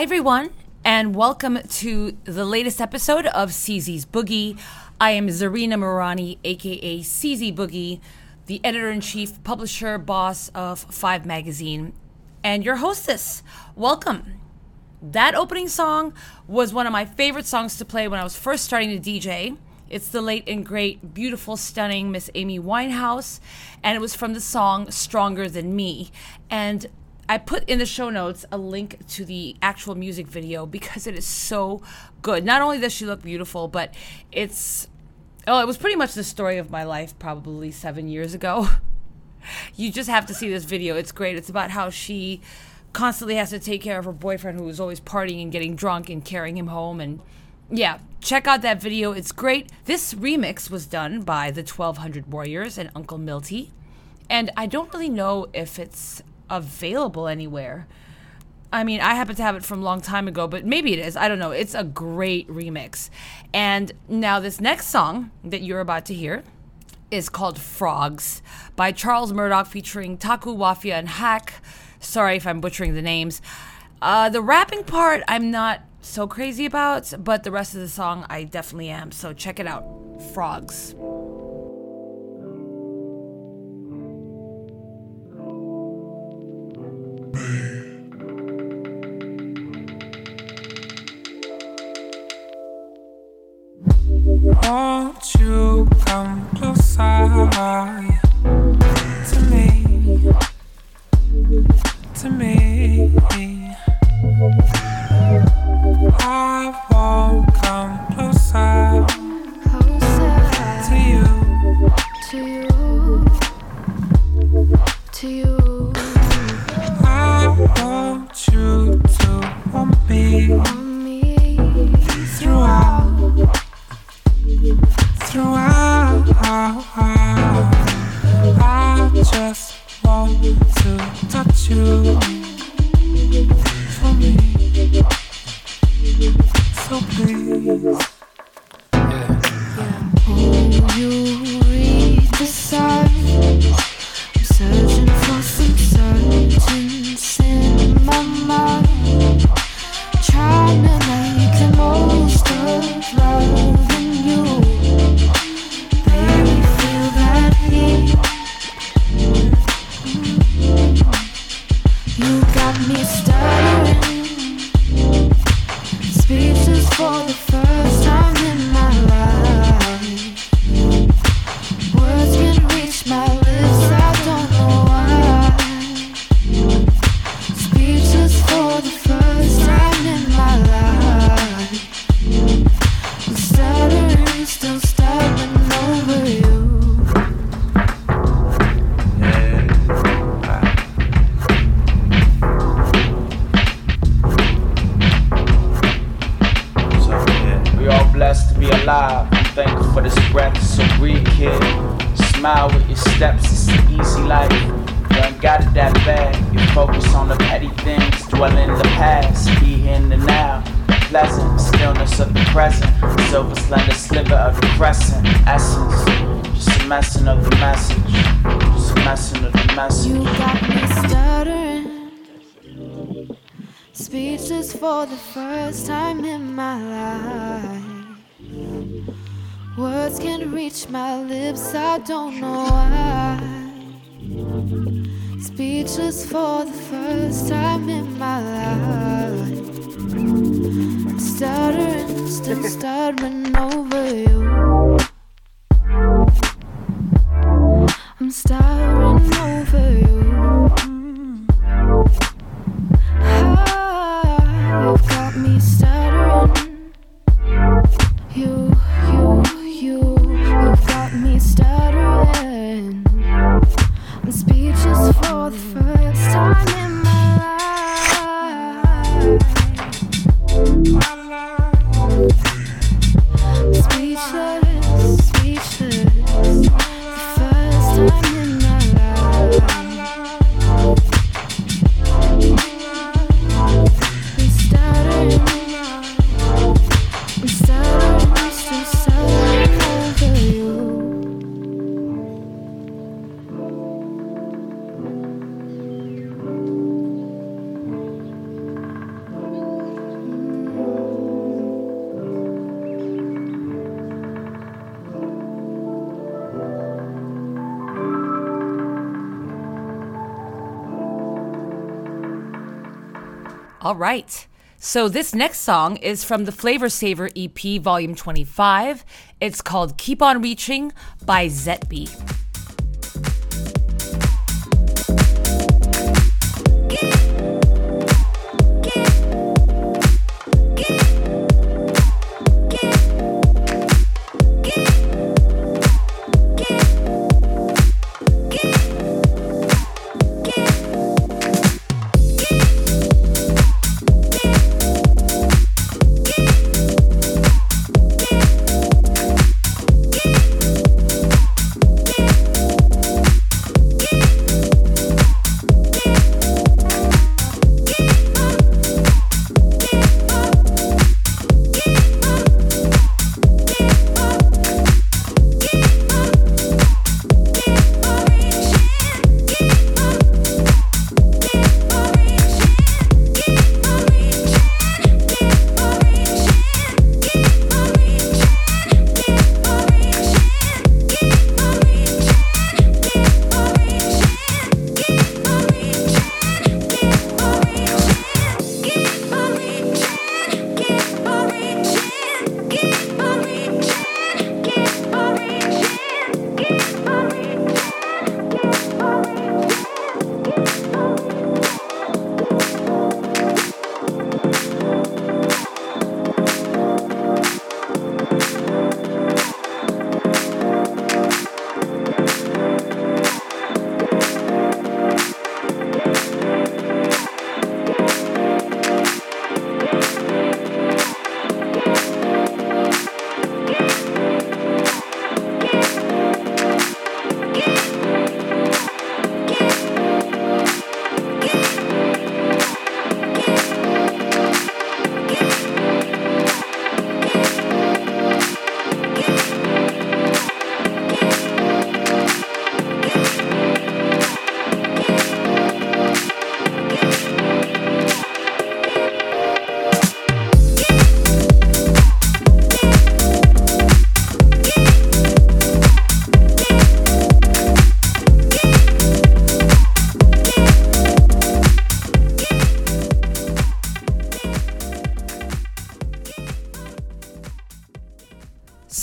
Hi, everyone, and welcome to the latest episode of CZ's Boogie. I am Czarina Mirani, aka CZ Boogie, the editor in chief, publisher, boss of Five Magazine, and your hostess. Welcome. That opening song was one of my favorite songs to play when I was first starting to DJ. It's the late and great, beautiful, stunning Miss Amy Winehouse, and it was from the song Stronger Than Me. And I put in the show notes a link to the actual music video because it is so good. Not only does she look beautiful, but it's oh, it was pretty much the story of my life probably 7 years ago. you just have to see this video. It's great. It's about how she constantly has to take care of her boyfriend who is always partying and getting drunk and carrying him home and yeah, check out that video. It's great. This remix was done by the 1200 Warriors and Uncle Milty. And I don't really know if it's available anywhere. I mean, I happen to have it from a long time ago, but maybe it is. I don't know. It's a great remix. And now, this next song that you're about to hear is called Frogs by Charles Murdoch featuring Taku Wafia and Hack. Sorry if I'm butchering the names. Uh, the rapping part, I'm not so crazy about, but the rest of the song, I definitely am. So check it out Frogs. Closer you. first time in my life. Words can't reach my lips, I don't know why. Speechless for the first time All right. So this next song is from the Flavor Saver EP Volume 25. It's called Keep On Reaching by Zetby.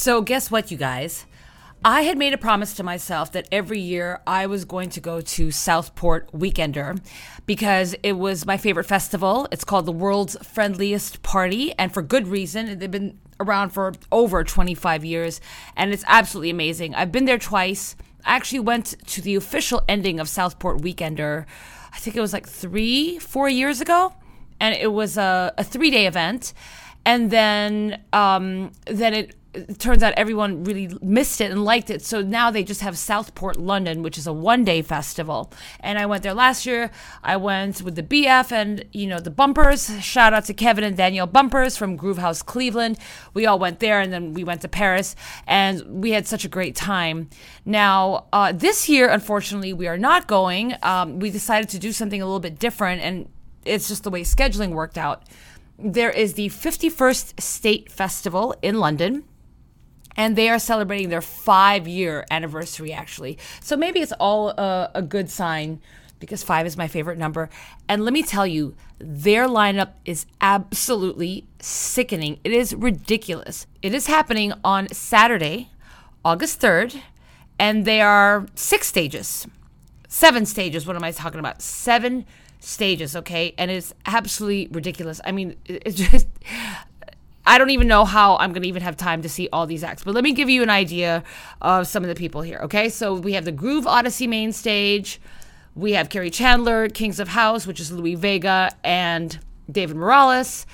So, guess what, you guys? I had made a promise to myself that every year I was going to go to Southport Weekender because it was my favorite festival. It's called the World's Friendliest Party, and for good reason. They've been around for over 25 years, and it's absolutely amazing. I've been there twice. I actually went to the official ending of Southport Weekender, I think it was like three, four years ago, and it was a, a three day event. And then, um, then it it turns out everyone really missed it and liked it. So now they just have Southport London, which is a one day festival. And I went there last year. I went with the BF and, you know, the Bumpers. Shout out to Kevin and Danielle Bumpers from GrooveHaus Cleveland. We all went there and then we went to Paris and we had such a great time. Now, uh, this year, unfortunately, we are not going. Um, we decided to do something a little bit different and it's just the way scheduling worked out. There is the 51st State Festival in London and they are celebrating their five year anniversary actually. So maybe it's all a, a good sign because five is my favorite number. And let me tell you, their lineup is absolutely sickening. It is ridiculous. It is happening on Saturday, August 3rd, and they are six stages, seven stages. What am I talking about? Seven stages, okay? And it's absolutely ridiculous. I mean, it's just I don't even know how I'm going to even have time to see all these acts. But let me give you an idea of some of the people here. Okay, so we have the Groove Odyssey main stage. We have Kerri Chandler, Kings of House, which is Louie Vega and David Morales.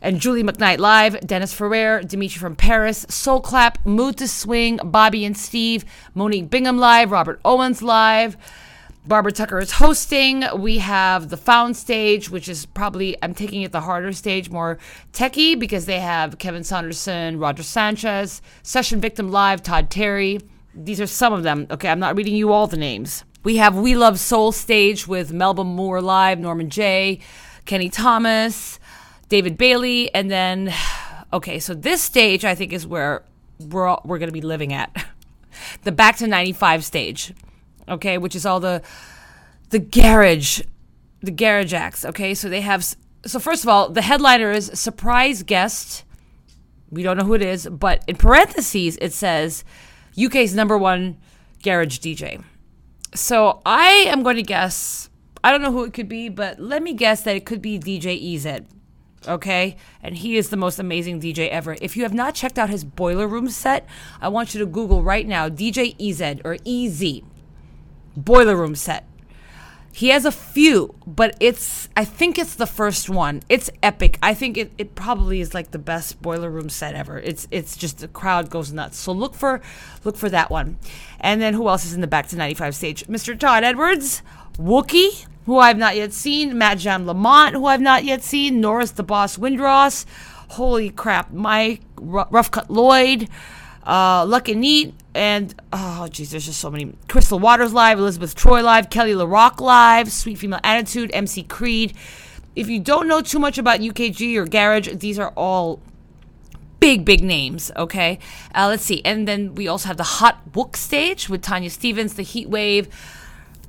And Julie McKnight live, Dennis Ferrer, Dimitri from Paris, Soul Clap, Mood II Swing, Bobby and Steve, Monique Bingham live, Robert Owens live. Barbara Tucker is hosting. We have the Found stage, which is probably, I'm taking it the harder stage, more techie, because they have Kevin Saunderson, Roger Sanchez, Session Victim Live, Todd Terry. These are some of them. Okay, I'm not reading you all the names. We have We Love Soul stage with Melba Moore Live, Norman Jay, Kenny Thomas, David Bailey, and then, okay, so this stage I think is where we're, all, we're going to be living at. the Back to 95 stage okay, which is all the the garage, the garage acts. Okay, so they have. So first of all, the headliner is surprise guest. We don't know who it is, but in parentheses it says UK's number one garage DJ. So I am going to guess. I don't know who it could be, but let me guess that it could be DJ EZ. Okay? And he is the most amazing DJ ever. If you have not checked out his Boiler Room set, I want you to Google right now DJ EZ or EZ boiler room set. He has a few, but it's I think it's the first one. It's epic. I think it, it probably is like the best boiler room set ever. It's it's just the crowd goes nuts. So look for look for that one. And then who else is in the back to 95 stage? Mr. Todd Edwards, Wookie, who I've not yet seen, Matt Jam Lamont, who I've not yet seen, Norris the Boss Windross, holy crap, Mike R- Rough Cut Lloyd, uh, Luck and Neat, and oh geez, there's just so many. Crystal Waters live, Elizabeth Troy live, Kele Le Roc live, Sweet Female Attitude, MC Creed. If you don't know too much about UKG or Garage, these are all big, big names. Okay, uh, let's see, and then we also have the Hot Book stage with Tanya Stevens, the Heat Wave,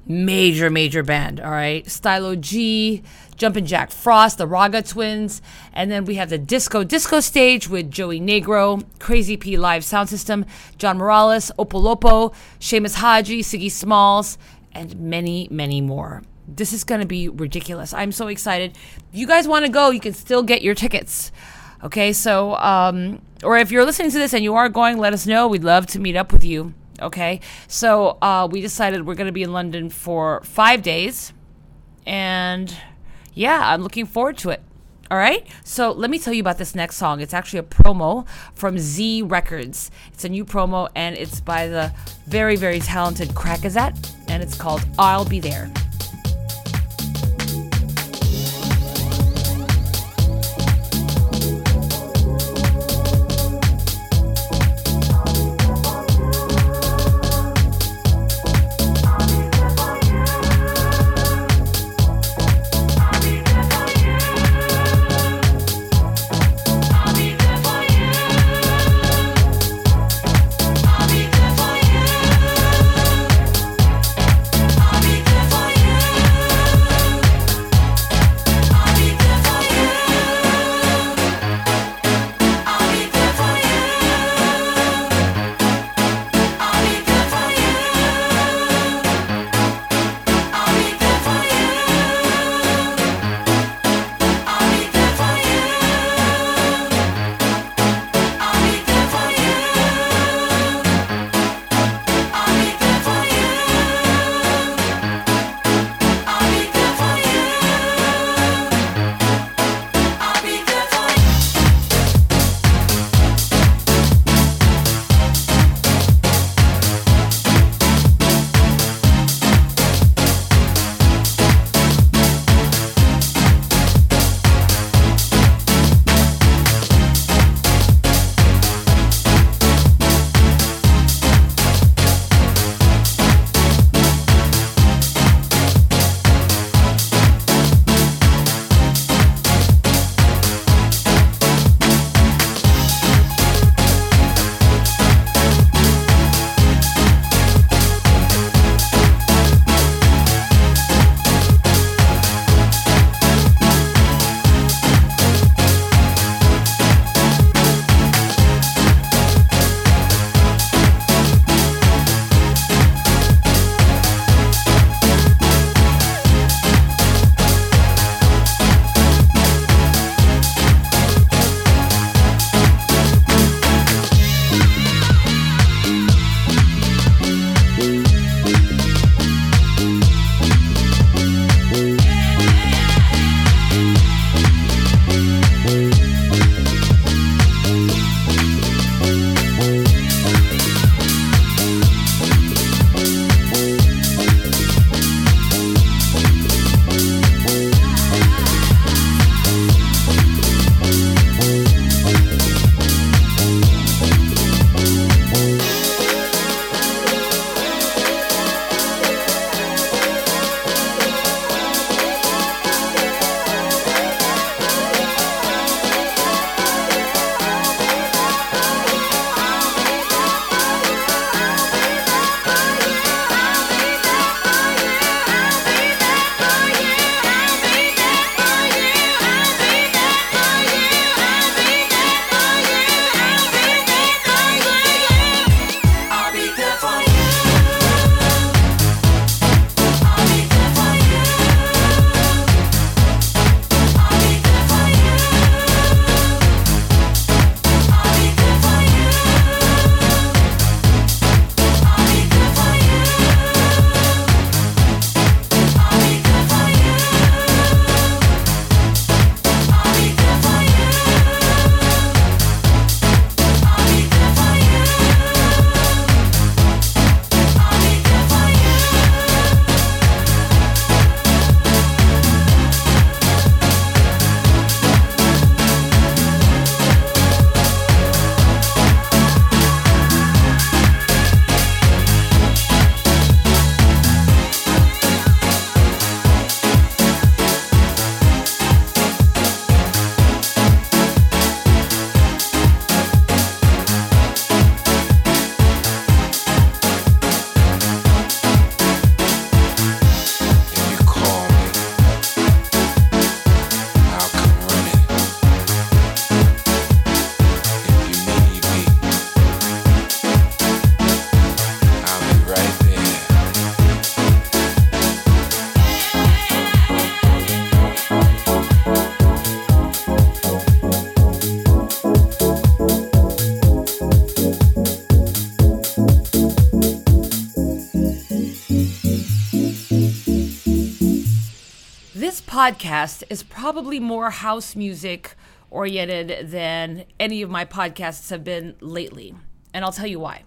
major, major band. All right, Stylo G. Jumpin' Jack Frost, the Raga Twins, and then we have the Disco Disco stage with Joey Negro, Crazy P Live Sound System, John Morales, Opolopo, Seamus Haji, Siggy Smalls, and many, many more. This is going to be ridiculous. I'm so excited. If you guys want to go, you can still get your tickets. Okay, so, um, or if you're listening to this and you are going, let us know. We'd love to meet up with you. Okay, so uh, we decided we're going to be in London for five days. And yeah, I'm looking forward to it. All right. So let me tell you about this next song. It's actually a promo from Z Records. It's a new promo and it's by the very, very talented Crackazat and it's called I'll Be There. Podcast is probably more house music oriented than any of my podcasts have been lately. And I'll tell you why.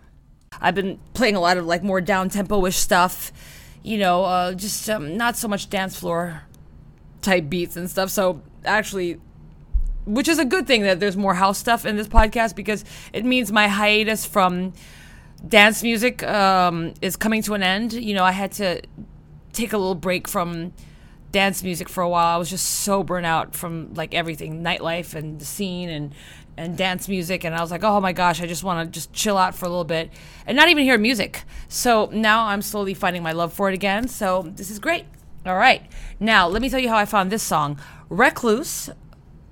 I've been playing a lot of like more down tempo ish stuff, you know, uh, just um, not so much dance floor type beats and stuff. So actually, which is a good thing that there's more house stuff in this podcast because it means my hiatus from dance music um, is coming to an end. You know, I had to take a little break from dance music for a while. I was just so burnt out from like everything, nightlife and the scene and and dance music and I was like, "Oh my gosh, I just want to just chill out for a little bit and not even hear music." So, now I'm slowly finding my love for it again. So, this is great. All right. Now, let me tell you how I found this song. Recloose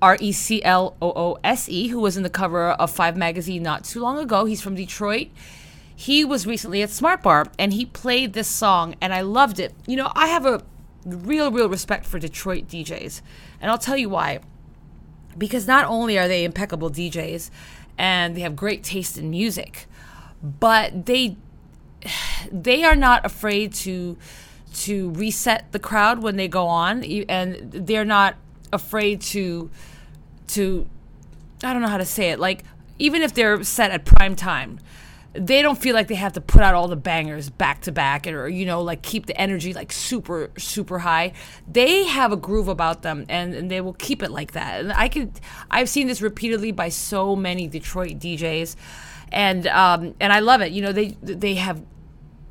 R E C L O O S E, who was in the cover of Five magazine not too long ago. He's from Detroit. He was recently at Smart Bar and he played this song and I loved it. You know, I have a real, real respect for Detroit DJs. And I'll tell you why. Because not only are they impeccable DJs and they have great taste in music, but they they are not afraid to to reset the crowd when they go on and they're not afraid to to I don't know how to say it like even if they're set at prime time they don't feel like they have to put out all the bangers back to back or you know like keep the energy like super super high. They have a groove about them and, and they will keep it like that. And i could i've seen this repeatedly by so many detroit djs and um, and i love it. You know they they have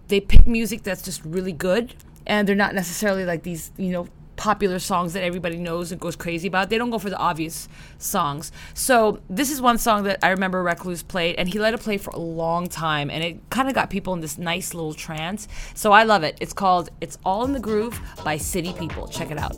they pick music that's just really good and they're not necessarily like these you know popular songs that everybody knows and goes crazy about. They don't go for the obvious songs. So this is one song that I remember Recloose played, and he let it play for a long time, and it kind of got people in this nice little trance. So I love it. It's called "It's All in the Groove" by City People. Check it out.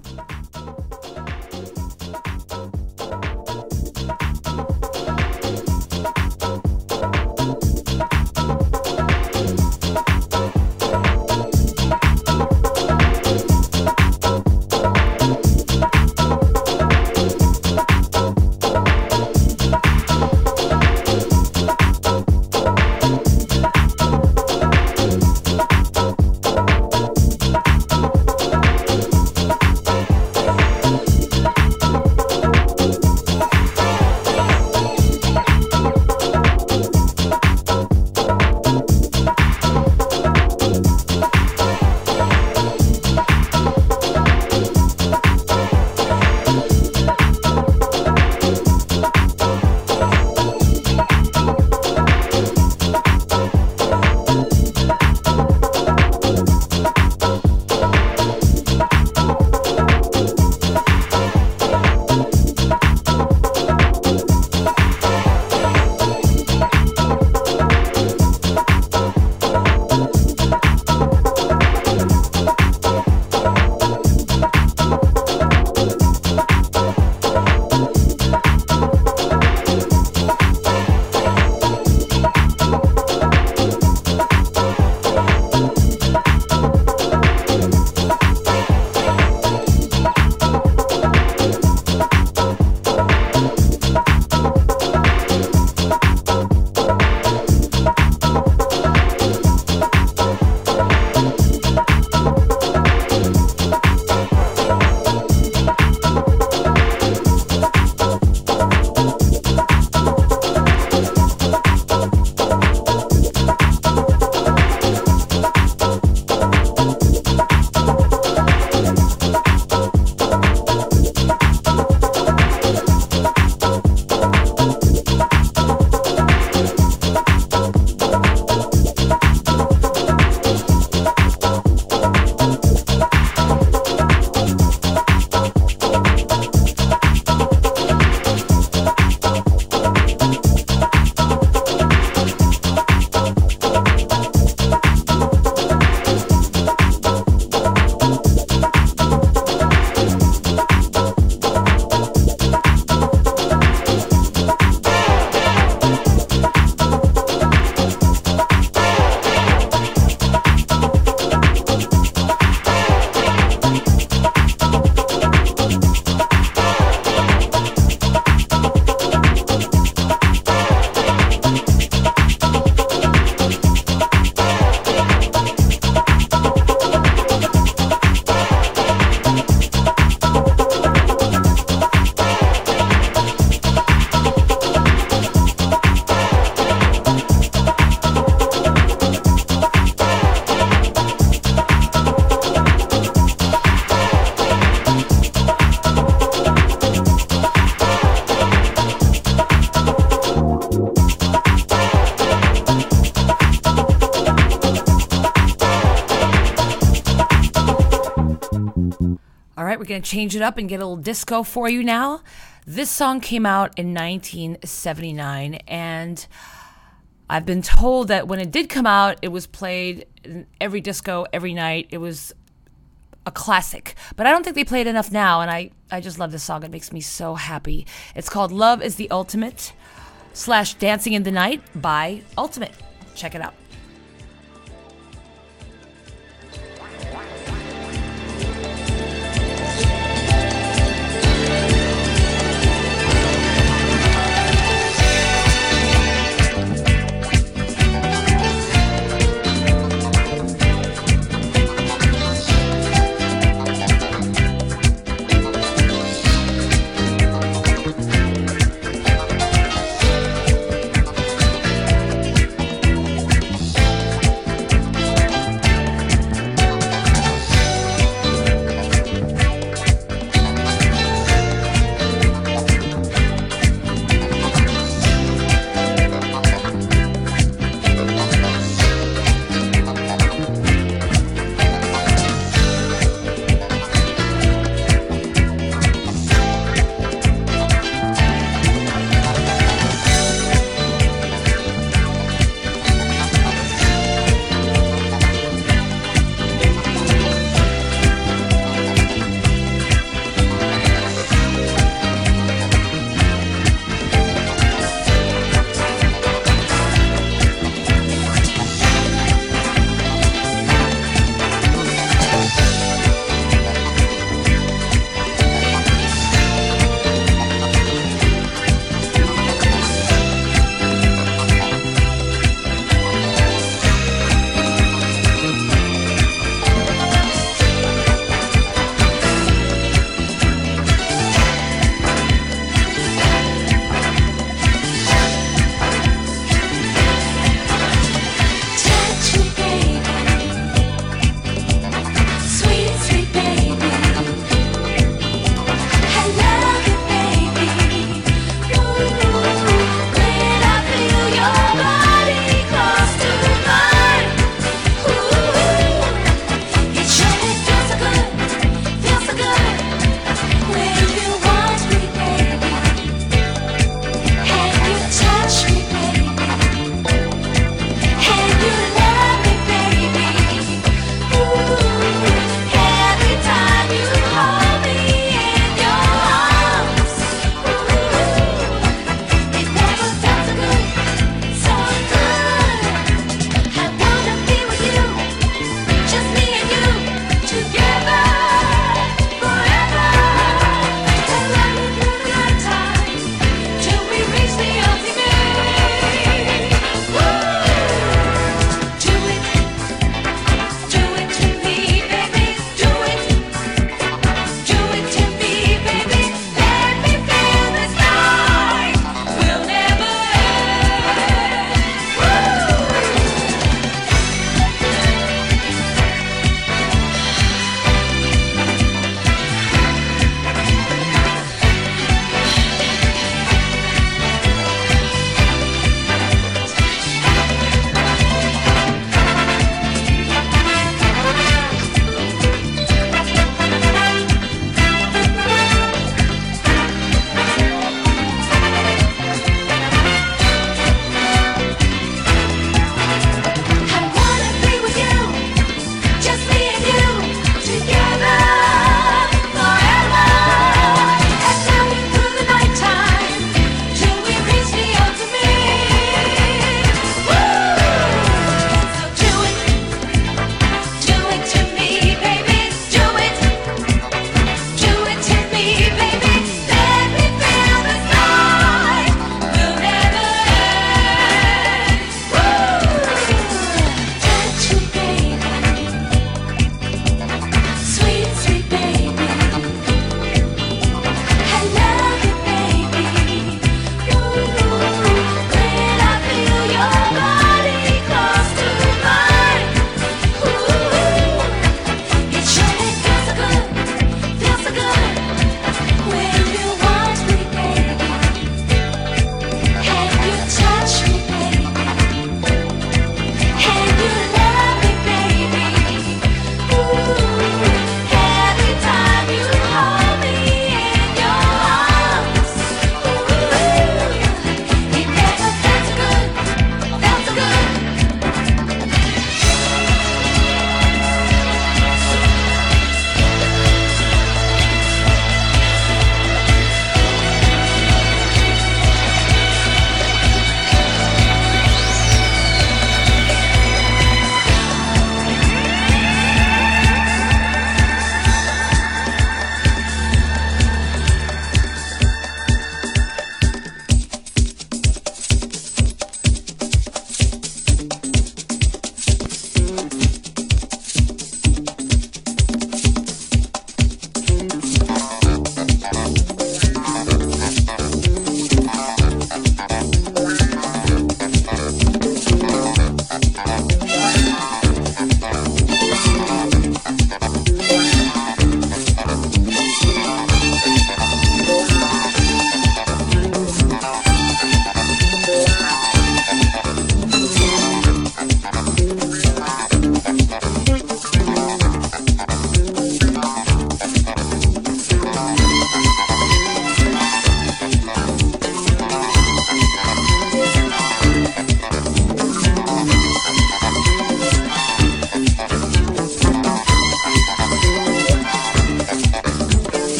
Going to change it up and get a little disco for you now. This song came out in 1979, and I've been told that when it did come out, it was played in every disco every night. It was a classic, but I don't think they play it enough now, and I, I just love this song. It makes me so happy. It's called Love is the Ultimate slash Dancing in the Night by Ultimate. Check it out.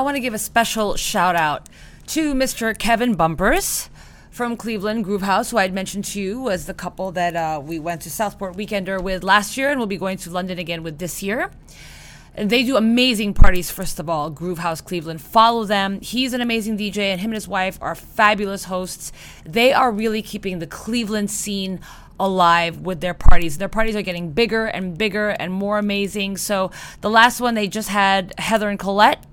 Want to give a special shout out to Mr. Kevin Bumpers from Cleveland GrooveHaus, who I'd mentioned to you was the couple that uh, we went to Southport Weekender with last year and we'll be going to London again with this year. And they do amazing parties, first of all. GrooveHaus Cleveland. Follow them. He's an amazing DJ, and him and his wife are fabulous hosts. They are really keeping the Cleveland scene alive with their parties. Their parties are getting bigger and bigger and more amazing. So the last one they just had Heather and Colette,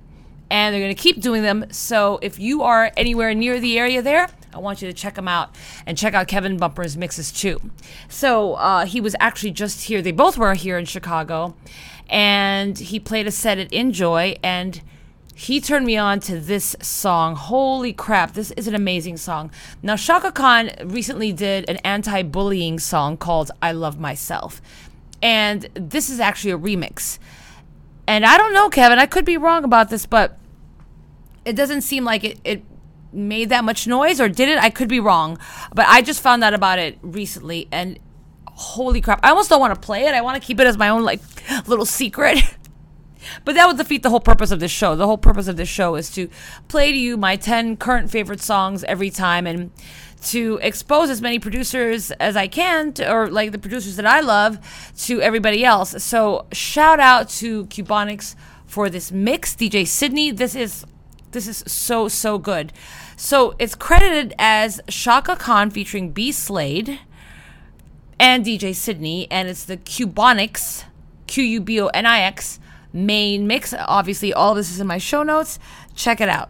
and they're going to keep doing them. So if you are anywhere near the area there, I want you to check them out and check out Kevin Bumper's mixes too. So uh, he was actually just here. They both were here in Chicago, and he played a set at Enjoy and he turned me on to this song. Holy crap, this is an amazing song. Now, Chaka Khan recently did an anti bullying song called I Love Myself. And this is actually a remix. And I don't know, Kevin, I could be wrong about this, but it doesn't seem like it, it made that much noise, or did it? I could be wrong. But I just found out about it recently, and holy crap. I almost don't want to play it. I want to keep it as my own, like, little secret. But that would defeat the whole purpose of this show. The whole purpose of this show is to play to you my 10 current favorite songs every time and to expose as many producers as I can, to, or like the producers that I love, to everybody else. So shout out to Qubonix for this mix, DJ Sydney. This is this is so so good. So it's credited as Chaka Khan featuring B Slade and DJ Sydney, and it's the Qubonix, Q U B O N I X main mix. Obviously, all this is in my show notes. Check it out.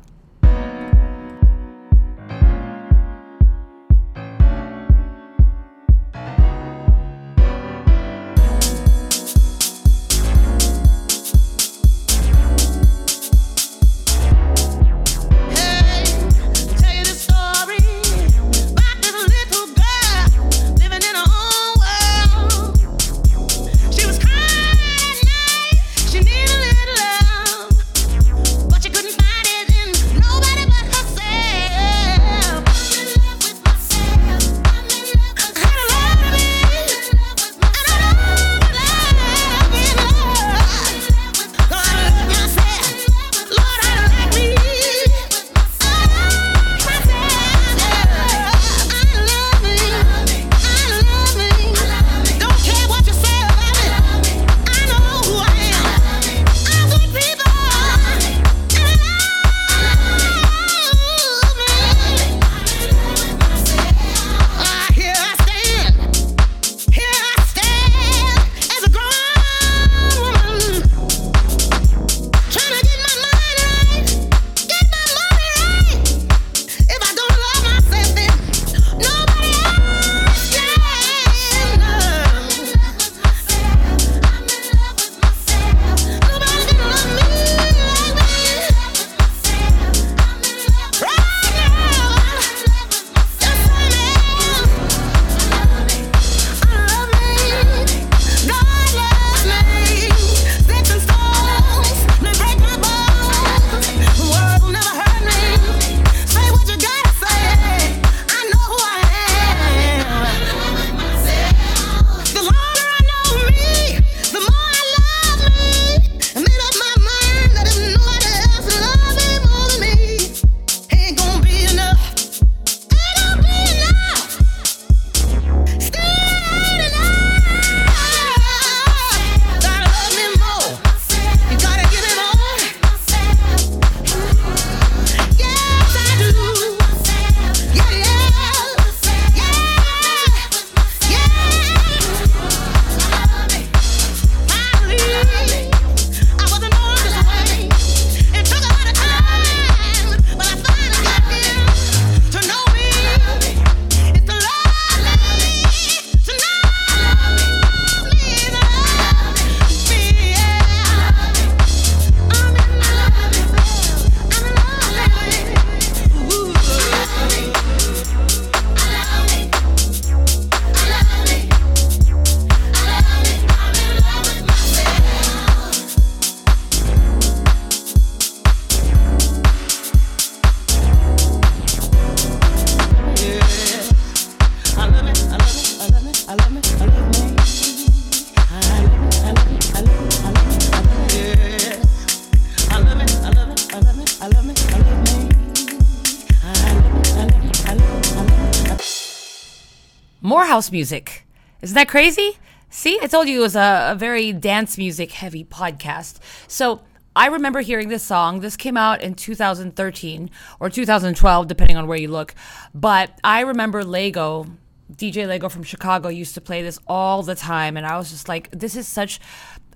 House music. Isn't that crazy? See, I told you it was a, a very dance music heavy podcast. So I remember hearing this song. This came out in 2013 or 2012, depending on where you look. But I remember Lego, DJ Lego from Chicago, used to play this all the time. And I was just like, this is such.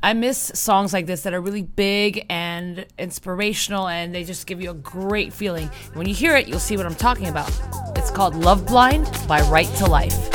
I miss songs like this that are really big and inspirational, and they just give you a great feeling. When you hear it, you'll see what I'm talking about. It's called Love Blind by Right to Life.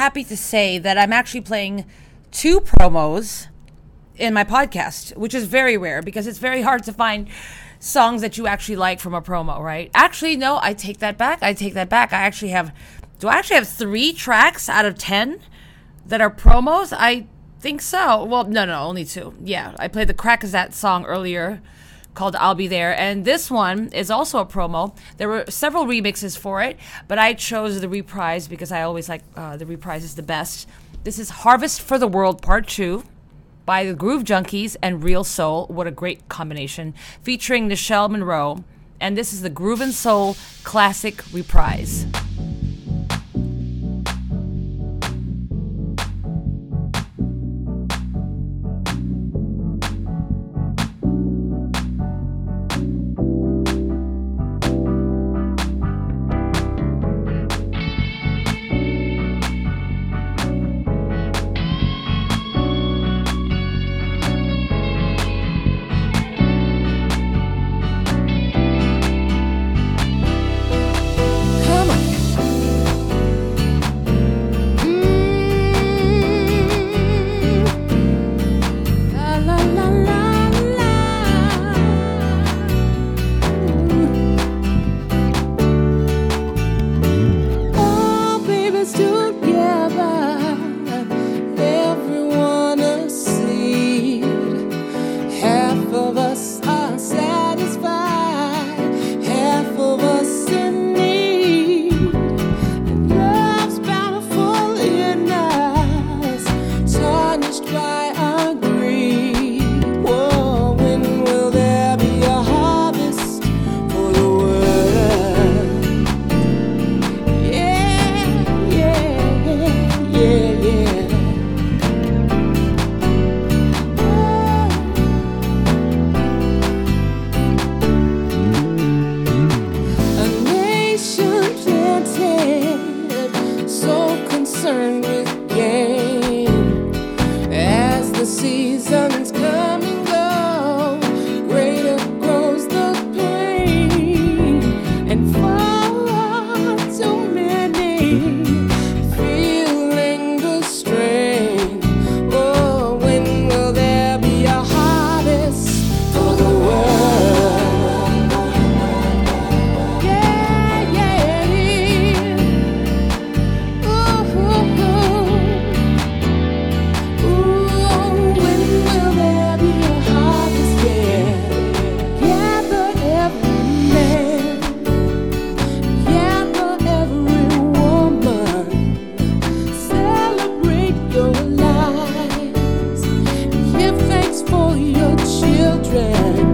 Happy to say that I'm actually playing two promos in my podcast, which is very rare because it's very hard to find songs that you actually like from a promo, right? Actually, no, I take that back. I take that back. I actually have, do I actually have three tracks out of 10 that are promos? I think so. Well, no, no, only two. Yeah, I played the Crackazat song earlier called I'll Be There. And this one is also a promo. There were several remixes for it, but I chose the reprise because I always like uh, the reprise is the best. This is Harvest for the World Part 2 by the Groove Junkies and Reelsoul. What a great combination. Featuring Nichelle Monroe. And this is the Groove and Soul Classic Reprise. your children.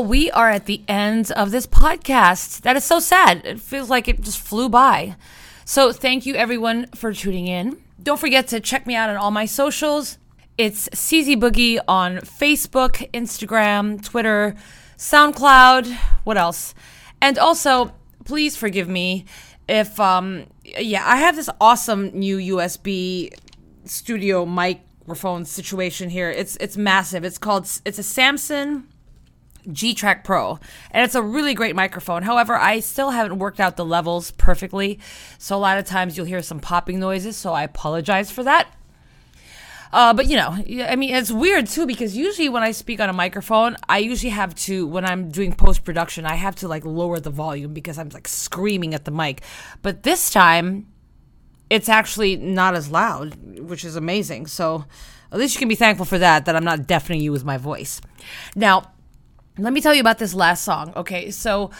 Well, we are at the end of this podcast. That is so sad. It feels like it just flew by. So, thank you everyone for tuning in. Don't forget to check me out on all my socials. It's CZ Boogie on Facebook, Instagram, Twitter, SoundCloud. What else? And also, please forgive me if, um, yeah, I have this awesome new USB studio microphone situation here. It's it's massive. It's called it's a Samson G Track Pro, and it's a really great microphone. However, I still haven't worked out the levels perfectly, so a lot of times you'll hear some popping noises. So I apologize for that. Uh, but you know, I mean, it's weird too because usually when I speak on a microphone, I usually have to when I'm doing post production, I have to like lower the volume because I'm like screaming at the mic. But this time, it's actually not as loud, which is amazing. So at least you can be thankful for that, that I'm not deafening you with my voice. Now, let me tell you about this last song. Okay, so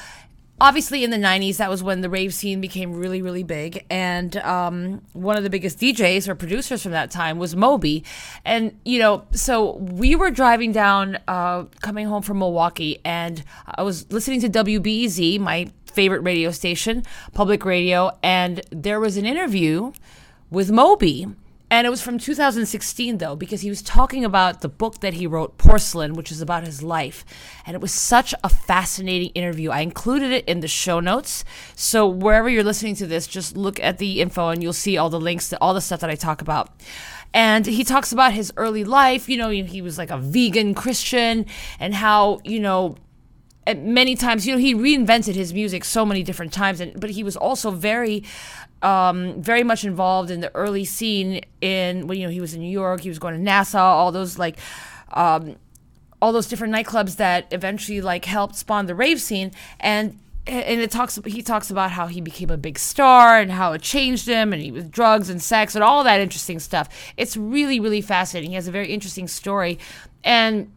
obviously in the 90s, that was when the rave scene became really, really big. And um, one of the biggest DJs or producers from that time was Moby. And, you know, so we were driving down, uh, coming home from Milwaukee, and I was listening to WBEZ, my favorite radio station, public radio, and there was an interview with Moby. And it was from 2016, though, because he was talking about the book that he wrote, Porcelain, which is about his life. And it was such a fascinating interview. I included it in the show notes. So wherever you're listening to this, just look at the info and you'll see all the links to all the stuff that I talk about. And he talks about his early life. You know, he was like a vegan Christian and how, you know, many times you know he reinvented his music so many different times and but he was also very um, very much involved in the early scene in when you know he was in New York, he was going to Nassau, all those like um, all those different nightclubs that eventually like helped spawn the rave scene and and it talks he talks about how he became a big star and how it changed him and he was drugs and sex and all that interesting stuff. It's really really fascinating. He has a very interesting story and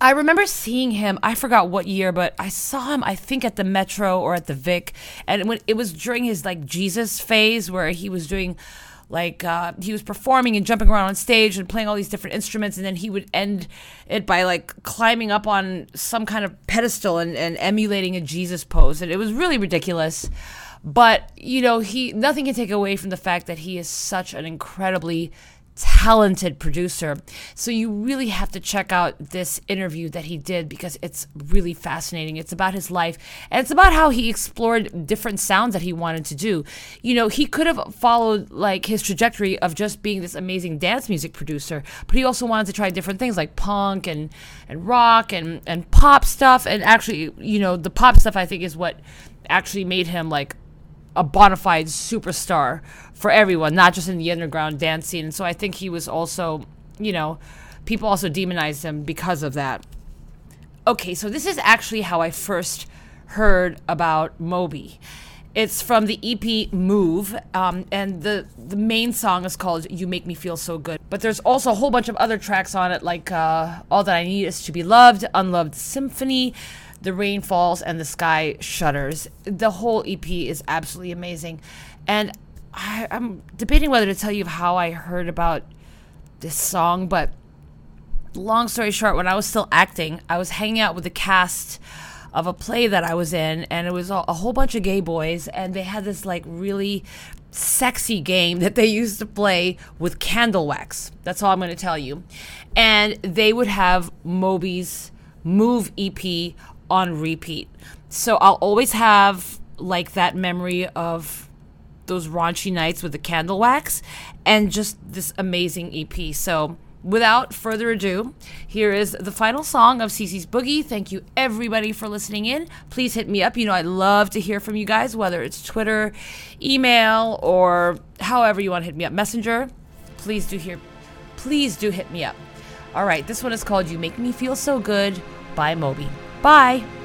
I remember seeing him. I forgot what year, but I saw him. I think at the Metro or at the Vic, and when it was during his like Jesus phase, where he was doing, like uh, he was performing and jumping around on stage and playing all these different instruments, and then he would end it by like climbing up on some kind of pedestal and, and emulating a Jesus pose, and it was really ridiculous. But you know, he nothing can take away from the fact that he is such an incredibly talented producer. So you really have to check out this interview that he did because it's really fascinating. It's about his life and it's about how he explored different sounds that he wanted to do. You know, he could have followed like his trajectory of just being this amazing dance music producer, but he also wanted to try different things like punk and and rock and and pop stuff and actually, you know, the pop stuff I think is what actually made him like a bona fide superstar for everyone, not just in the underground dance scene. And so I think he was also, you know, people also demonized him because of that. Okay, so this is actually how I first heard about Moby. It's from the EP Move, um, and the the main song is called "You Make Me Feel So Good." But there's also a whole bunch of other tracks on it, like uh, "All That I Need Is to Be Loved," "Unloved Symphony," "The Rain Falls," and "The Sky Shudders." The whole EP is absolutely amazing, and I, I'm debating whether to tell you how I heard about this song, but long story short, when I was still acting, I was hanging out with the cast of a play that I was in, and it was a, a whole bunch of gay boys, and they had this like really sexy game that they used to play with candle wax. That's all I'm going to tell you. And they would have Moby's Move EP on repeat. So I'll always have like that memory of those raunchy nights with the candle wax and just this amazing EP. So, without further ado, here is the final song of CZ's Boogie. Thank you everybody for listening in. Please hit me up. You know, I love to hear from you guys, whether it's Twitter, email, or however you want to hit me up. Messenger. Please do hear please do hit me up. All right, this one is called You Make Me Feel So Good by Moby. Bye.